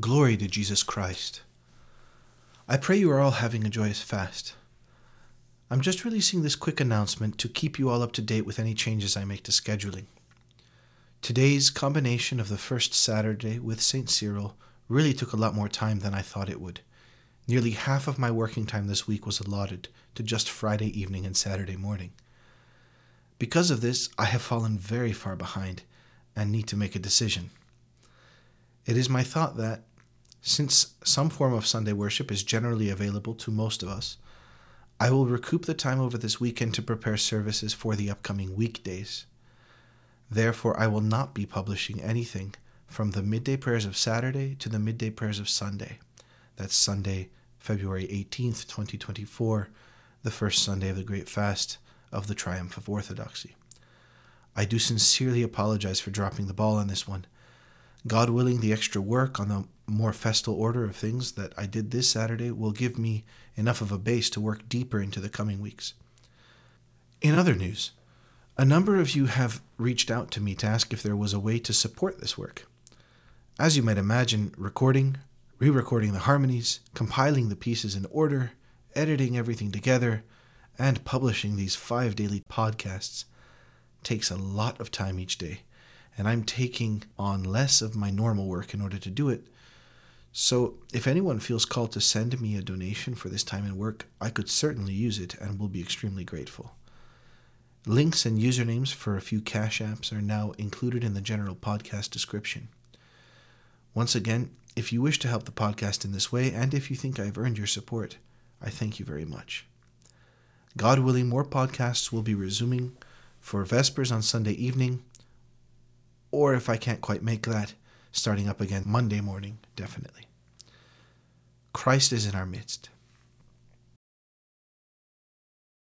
Glory to Jesus Christ. I pray you are all having a joyous fast. I'm just releasing this quick announcement to keep you all up to date with any changes I make to scheduling. Today's combination of the first Saturday with St. Cyril really took a lot more time than I thought it would. Nearly half of my working time this week was allotted to just Friday evening and Saturday morning. Because of this, I have fallen very far behind and need to make a decision. It is my thought that, since some form of Sunday worship is generally available to most of us, I will recoup the time over this weekend to prepare services for the upcoming weekdays. Therefore, I will not be publishing anything from the midday prayers of Saturday to the midday prayers of Sunday. That's Sunday, February 18th, 2024, the first Sunday of the Great Fast of the Triumph of Orthodoxy. I do sincerely apologize for dropping the ball on this one. God willing, the extra work on the more festal order of things that I did this Saturday will give me enough of a base to work deeper into the coming weeks. In other news, a number of you have reached out to me to ask if there was a way to support this work. As you might imagine, recording, re recording the harmonies, compiling the pieces in order, editing everything together, and publishing these five daily podcasts takes a lot of time each day and I'm taking on less of my normal work in order to do it. So, if anyone feels called to send me a donation for this time and work, I could certainly use it and will be extremely grateful. Links and usernames for a few Cash Apps are now included in the general podcast description. Once again, if you wish to help the podcast in this way, and if you think I've earned your support, I thank you very much. God willing, more podcasts will be resuming for Vespers on Sunday evening or if I can't quite make that, starting up again Monday morning, definitely. Christ is in our midst.